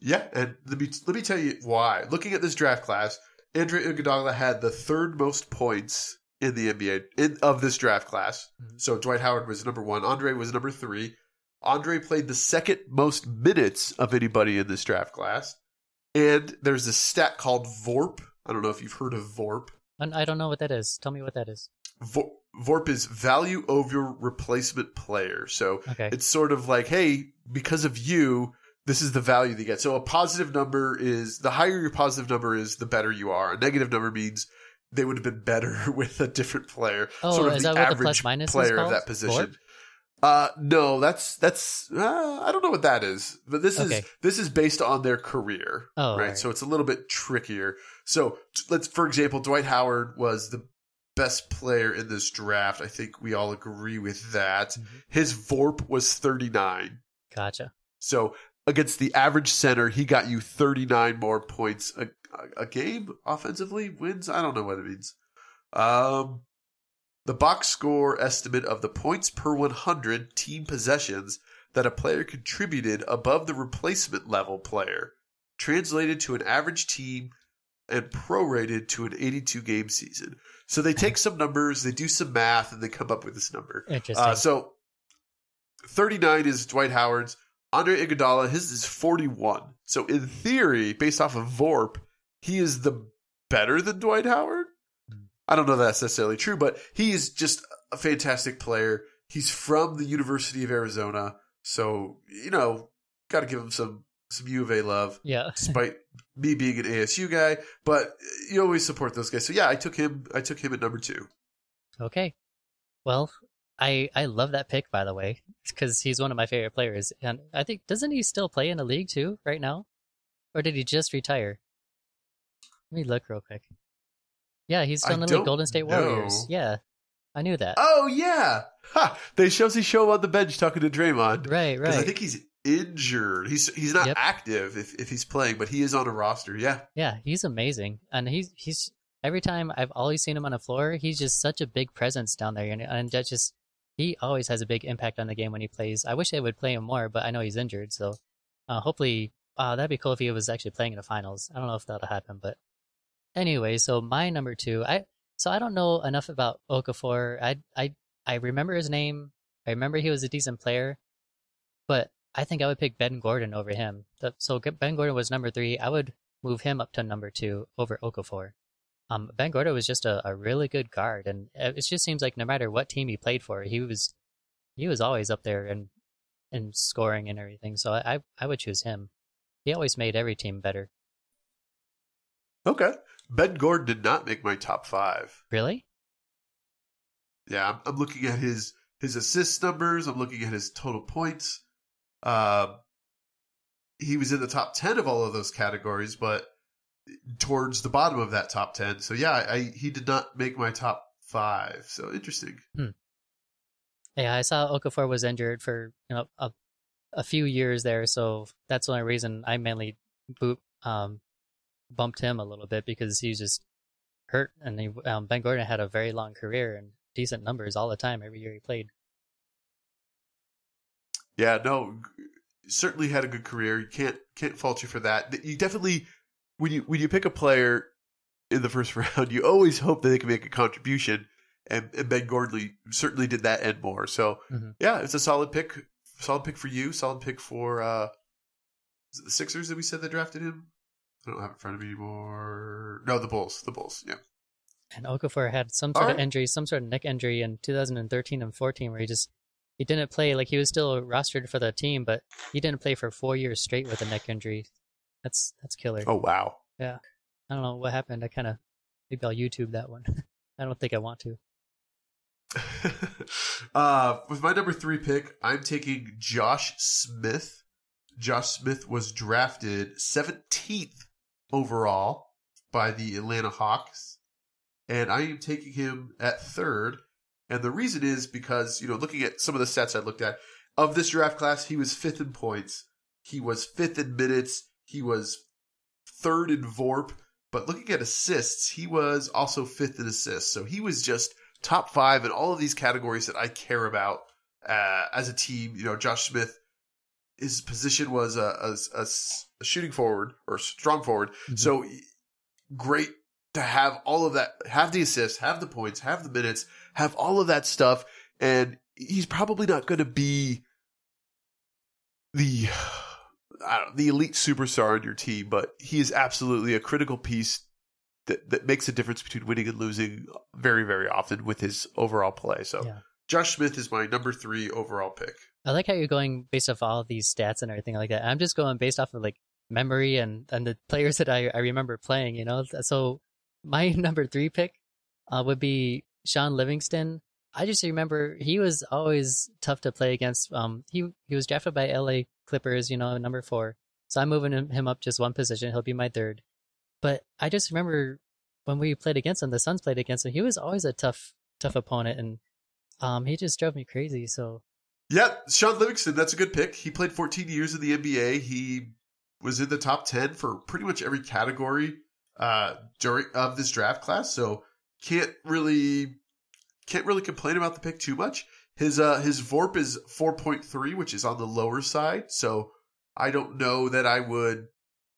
Yeah, and let me let me tell you why. Looking at this draft class, Andre Iguodala had the third most points in the NBA in, of this draft class. Mhm. So Dwight Howard was number one. Andre was number three. Andre played the second most minutes of anybody in this draft class. And there's a stat called VORP. I don't know if you've heard of VORP. I don't know what that is. Tell me what that is. Vo- VORP is value over replacement player. So Okay. it's sort of like, hey, because of you, this is the value that you get. So a positive number is the higher your positive number is, the better you are. A negative number means they would have been better with a different player. Oh, sort of is the that what the average plus minus player of that position. Uh, no, that's that's uh, I don't know what that is, but this Okay. is this is based on their career, Oh, right? alright. So it's a little bit trickier. So let's, for example, Dwight Howard was the best player in this draft. I think we all agree with that. Mhm. His VORP was 39. Gotcha. So against the average center, he got you 39 more points a, a, game offensively. Wins? I don't know what it means. Um, the box score estimate of the points per 100 team possessions that a player contributed above the replacement level player translated to an average team and prorated to an 82 game season. So they take some numbers, they do some math, and they come up with this number. Interesting. Uh, so 39 is Dwight Howard's. Andre Iguodala, his is 41. So in theory, based off of VORP, he is the better than Dwight Howard. I don't know that that's necessarily true, but he is just a fantastic player. He's from the University of Arizona, so you know, got to give him some some U of A love, yeah. despite me being an ASU guy. But you always support those guys. So yeah, I took him. I took him at number two. Okay. Well, I I love that pick by the way because he's one of my favorite players, and I think doesn't he still play in the league too right now, or did he just retire? Let me look real quick. Yeah, he's still in the Golden State know. Warriors. Yeah, I knew that. Oh yeah, ha! They shows he show him on the bench talking to Draymond right, because right. I think he's injured. He's he's not Yep. active if if he's playing, but he is on a roster. Yeah, Yeah, he's amazing, and he's he's every time I've always seen him on the floor, he's just such a big presence down there, and and that just he always has a big impact on the game when he plays. I wish they would play him more, but I know he's injured, so uh, hopefully uh, that'd be cool if he was actually playing in the finals. I don't know if that'll happen, but anyway, so my number two, I so I don't know enough about Okafor. I I I remember his name. I remember he was a decent player, but I think I would pick Ben Gordon over him. So Ben Gordon was number three. I would move him up to number two over Okafor. Um, ben Gordon was just a, a really good guard, and it just seems like no matter what team he played for, he was he was always up there and and scoring and everything. So I I would choose him. He always made every team better. Okay. Ben Gordon did not make my top five. Really? Yeah, I'm, I'm looking at his his assist numbers. I'm looking at his total points. Um, he was in the top ten of all of those categories, but towards the bottom of that top ten. So yeah, I, he did not make my top five. So interesting. Yeah, I saw Okafor was injured for you know a a few years there, so that's the only reason I mainly boot um bumped him a little bit because he was just hurt, and he, um, Ben Gordon had a very long career and decent numbers all the time every year he played. Yeah, no, certainly had a good career. You can't can't fault you for that. You definitely when you when you pick a player in the first round, you always hope that they can make a contribution. And, and Ben Gordon certainly did that and more. So Mhm. yeah, it's a solid pick. Solid pick for you. Solid pick for uh is it the Sixers that we said that drafted him. I don't have it in front of me anymore. No, the Bulls. The Bulls. Yeah. And Okafor had some sort of injury, some sort of neck injury in 2013 and 14, where he just he didn't play. Like he was still rostered for the team, but he didn't play for four years straight with a neck injury. That's that's killer. Oh wow. Yeah. I don't know what happened. I kind of maybe I'll YouTube that one. I don't think I want to. uh, with my number three pick, I'm taking Josh Smith. Josh Smith was drafted 17th overall by the Atlanta Hawks, and I am taking him at third. And the reason is because, you know, looking at some of the stats I looked at, of this draft class, he was fifth in points, he was fifth in minutes, he was third in VORP, but looking at assists, he was also fifth in assists. So he was just top five in all of these categories that I care about uh, as a team. You know, Josh Smith, his position was a shooting forward or strong forward. Mhm. So great to have all of that, have the assists, have the points, have the minutes, have all of that stuff. And he's probably not going to be the know, the elite superstar on your team, but he is absolutely a critical piece that, that makes a difference between winning and losing very, very often with his overall play. So Yeah. Josh Smith is my number three overall pick. I like how you're going based off all of these stats and everything like that. I'm just going based off of like memory and and the players that I I remember playing. You know, so my number three pick uh, would be Shaun Livingston. I just remember he was always tough to play against. Um, he he was drafted by L.A. Clippers, you know, number four. So I'm moving him, up just one position. He'll be my third. But I just remember when we played against him, the Suns played against him. He was always a tough tough opponent, and um, he just drove me crazy. So Yeah, Shaun Livingston, that's a good pick. He played 14 years in the NBA. He was in the top 10 for pretty much every category uh, during of this draft class. So can't really can't really complain about the pick too much. His uh his VORP is 4.3, which is on the lower side. So I don't know that I would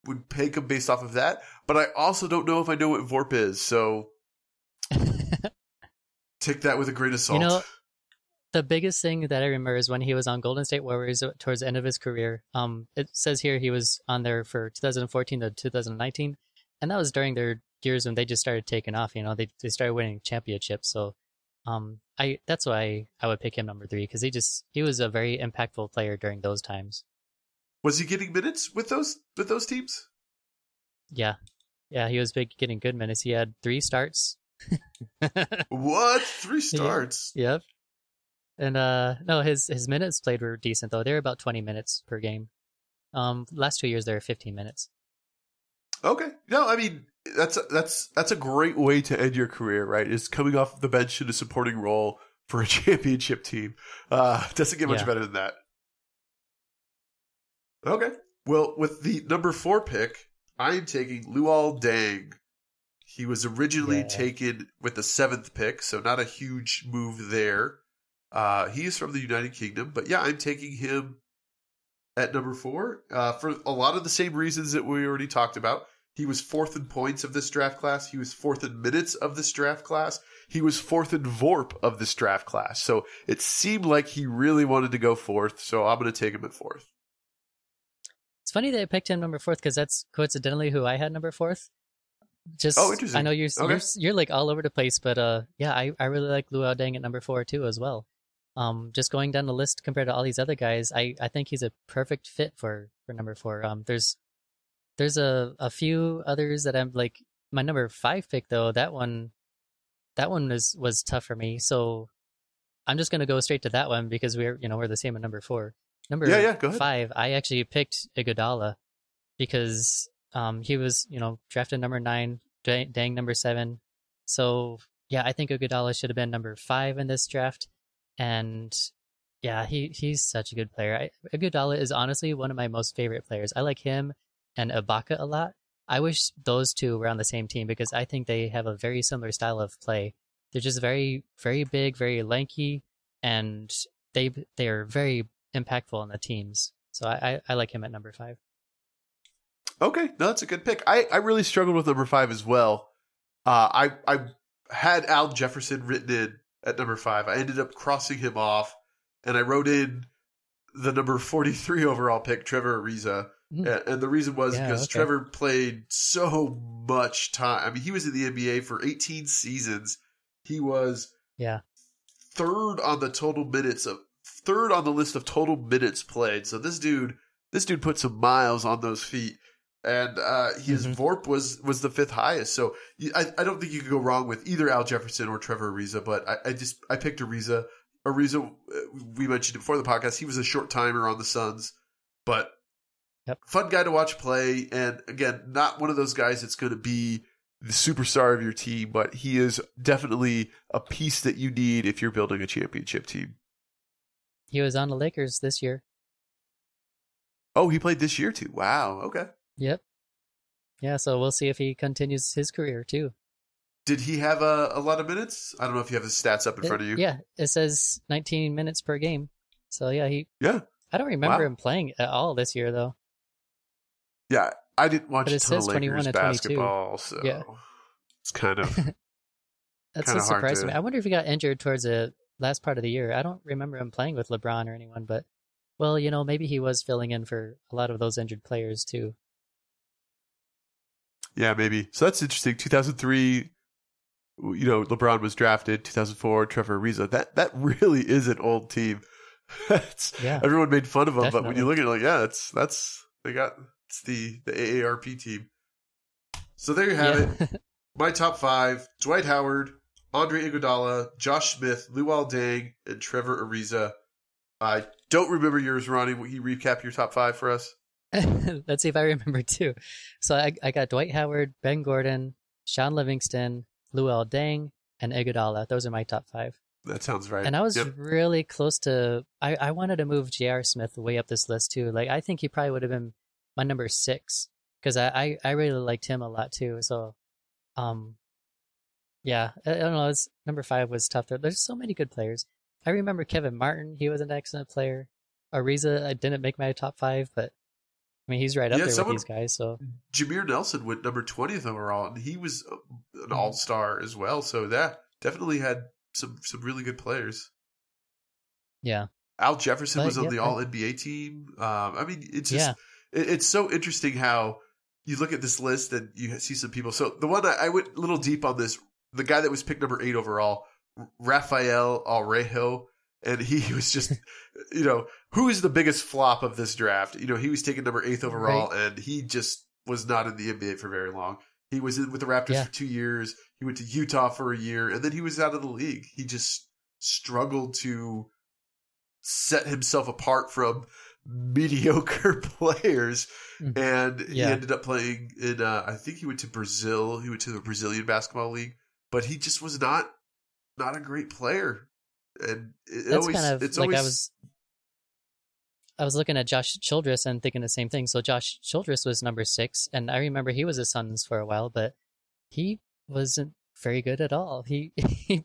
would pick him based off of that, but I also don't know if I know what VORP is. So take that with a grain of salt. You know, the biggest thing that I remember is when he was on Golden State Warriors towards the end of his career. Um, it says here he was on there for 2014 to 2019, and that was during their years when they just started taking off. You know, they they started winning championships. So, um, I that's why I would pick him number three because he just he was a very impactful player during those times. was he getting minutes with those with those teams? Yeah, yeah, he was big, getting good minutes. He had three starts. What? Three Yeah. starts. Yep. And uh no, his his minutes played were decent though. They were about twenty minutes per game. Um last two years they were fifteen minutes. Okay. No, I mean that's a, that's that's a great way to end your career, right? Is coming off the bench in a supporting role for a championship team. Uh doesn't get much Yeah. better than that. Okay. Well, with the number four pick, I am taking Luol Deng. He was originally Yeah. taken with the seventh pick, so not a huge move there. Uh, he is from the United Kingdom, but yeah, I'm taking him at number four uh, for a lot of the same reasons that we already talked about. He was fourth in points of this draft class. He was fourth in minutes of this draft class. He was fourth in VORP of this draft class. So it seemed like he really wanted to go fourth. So I'm going to take him at fourth. It's funny that I picked him number fourth because that's coincidentally who I had number fourth. Just Oh, interesting. I know you're Okay. you're you're like all over the place, but uh yeah, I, I really like Luol Deng at number four too as well. Um just going down the list compared to all these other guys, I, I think he's a perfect fit for, for number four. Um there's there's a, a few others that I'm like my number five pick though, that one, that one was was tough for me. So I'm just gonna go straight to that one because we're you know we're the same at number four. Number Yeah, yeah, go ahead. five, I actually picked Iguodala because um he was you know drafted number nine, Deng, Deng number seven. So yeah, I think Iguodala should have been number five in this draft, and yeah, he he's such a good player. I, Iguodala is honestly one of my most favorite players. I like him and Ibaka a lot. I wish those two were on the same team because I think they have a very similar style of play. They're just very, very big, very lanky, and they they are very impactful on the teams. So I, I, I like him at number five. Okay, no, that's a good pick. I, I really struggled with number five as well. Uh, I I had Al Jefferson written in at number five. I ended up crossing him off, and I wrote in the number forty three overall pick, Trevor Ariza. Mm. And, the reason was Yeah, because okay. Trevor played so much time. I mean, he was in the NBA for eighteen seasons. He was Yeah. third on the total minutes of third on the list of total minutes played. So this dude, this dude put some miles on those feet, and uh, his Mhm. VORP was was the fifth highest. So I, I don't think you could go wrong with either Al Jefferson or Trevor Ariza. But I, I just I picked Ariza. Ariza, uh, we mentioned it before the podcast. He was a short timer on the Suns, but Yep. fun guy to watch play. And again, not one of those guys that's going to be the superstar of your team, but he is definitely a piece that you need if you're building a championship team. He was on the Lakers this year. Oh, he played this year too. Wow. Okay. Yep. Yeah, so we'll see if he continues his career too. Did he have a, a lot of minutes? I don't know if you have his stats up in It- front of you. Yeah, it says 19 minutes per game. So yeah, he. Yeah. I don't remember Wow. him playing at all this year though. Yeah. I didn't watch a it ton of says 21 Lakers and 22. basketball, so Yeah. it's kind of That's Kinda what hard to- me. I wonder if he got injured towards the last part of the year. I don't remember him playing with LeBron or anyone, but well, you know, maybe he was filling in for a lot of those injured players too. yeah, maybe. So that's interesting. 2003, you know, LeBron was drafted. 2004, Trevor Ariza. That that really is an old team. Yeah. everyone made fun of them, but when you look at it, like, yeah, that's that's they got it's the the AARP team. So there you have it. My top five: Dwight Howard, Andre Iguodala, Josh Smith, Luol Deng, and Trevor Ariza. I don't remember yours, Ronnie. Will you recap your top five for us? Let's see if I remember too. So I, I got Dwight Howard, Ben Gordon, Shaun Livingston, Luol Deng, and Iguodala. Those are my top five. That sounds right. And I was Yep. really close to. I, I wanted to move J.R. Smith way up this list too. Like I think he probably would have been my number six because I, I I really liked him a lot too. So, um, yeah, I, I don't know. It's number five was tough. There, there's so many good players. I remember Kevin Martin. He was an excellent player. Ariza, I didn't make my top five, but I mean he's right up Yeah, there someone- with these guys. So Jameer Nelson went number twentieth overall, and he was uh, Mm-hmm. an all star as well. So that definitely had some some really good players. yeah, Al Jefferson But, was on yeah, the All NBA team. Um, I mean, it's just yeah, it's so interesting how you look at this list and you see some people. So the one I, I went a little deep on this, the guy that was picked number eight overall, Rafael Araujo, and he was just, you know, who is the biggest flop of this draft? You know, he was taken number eighth overall, and he just was not in the NBA for very long. He was in with the Raptors Yeah. for two years. He went to Utah for a year, and then he was out of the league. He just struggled to set himself apart from mediocre players Mhm. and he ended up playing in uh, i think he went to brazil he went to the brazilian basketball league but he just was not not a great player and it that's always kind of it's like always I was. I was looking at Josh Childress and thinking the same thing. So Josh Childress was number six, and I remember he was a Suns for a while, but he wasn't very good at all. He he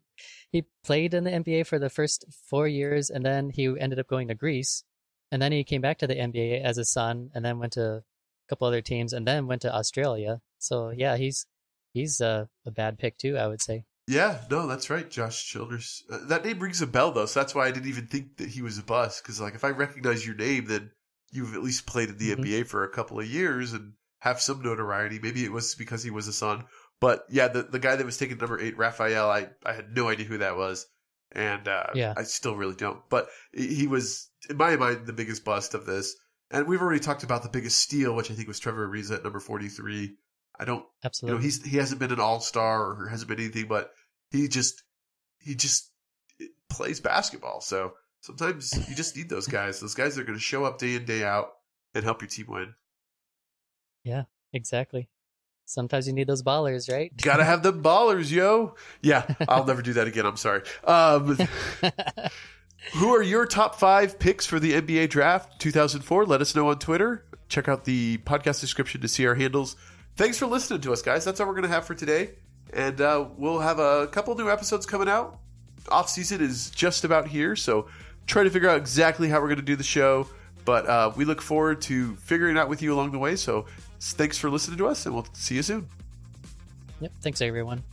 he played in the NBA for the first four years, and then he ended up going to Greece, and then he came back to the NBA as a Sun, and then went to a couple other teams, and then went to Australia. So yeah, he's he's a, a bad pick too, I would say. yeah no that's right josh childress uh, that name rings a bell though so that's why i didn't even think that he was a bust because like if i recognize your name then you've at least played in the Mhm. nba for a couple of years and have some notoriety maybe it was because he was a Sun but yeah the, the guy that was taken number eight rafael i, I had no idea who that was and uh, Yeah. I still really don't. But he was, in my mind, the biggest bust of this. And we've already talked about the biggest steal, which I think was Trevor Ariza at number 43. I don't, Absolutely. you know, he's he hasn't been an all star or hasn't been anything, but he just he just plays basketball. So sometimes you just need those guys. Those guys are going to show up day in day out and help your team win. Yeah, exactly. Sometimes you need those ballers, right? Gotta have the ballers, yo. Yeah, I'll never do that again. I'm sorry. Um, who are your top five picks for the NBA draft 2004? Let us know on Twitter. Check out the podcast description to see our handles. Thanks for listening to us, guys. That's all we're going to have for today. And uh, we'll have a couple new episodes coming out. Off season is just about here, so try to figure out exactly how we're going to do the show. But uh, we look forward to figuring it out with you along the way. So thanks for listening to us, and we'll see you soon. yep. Thanks, everyone.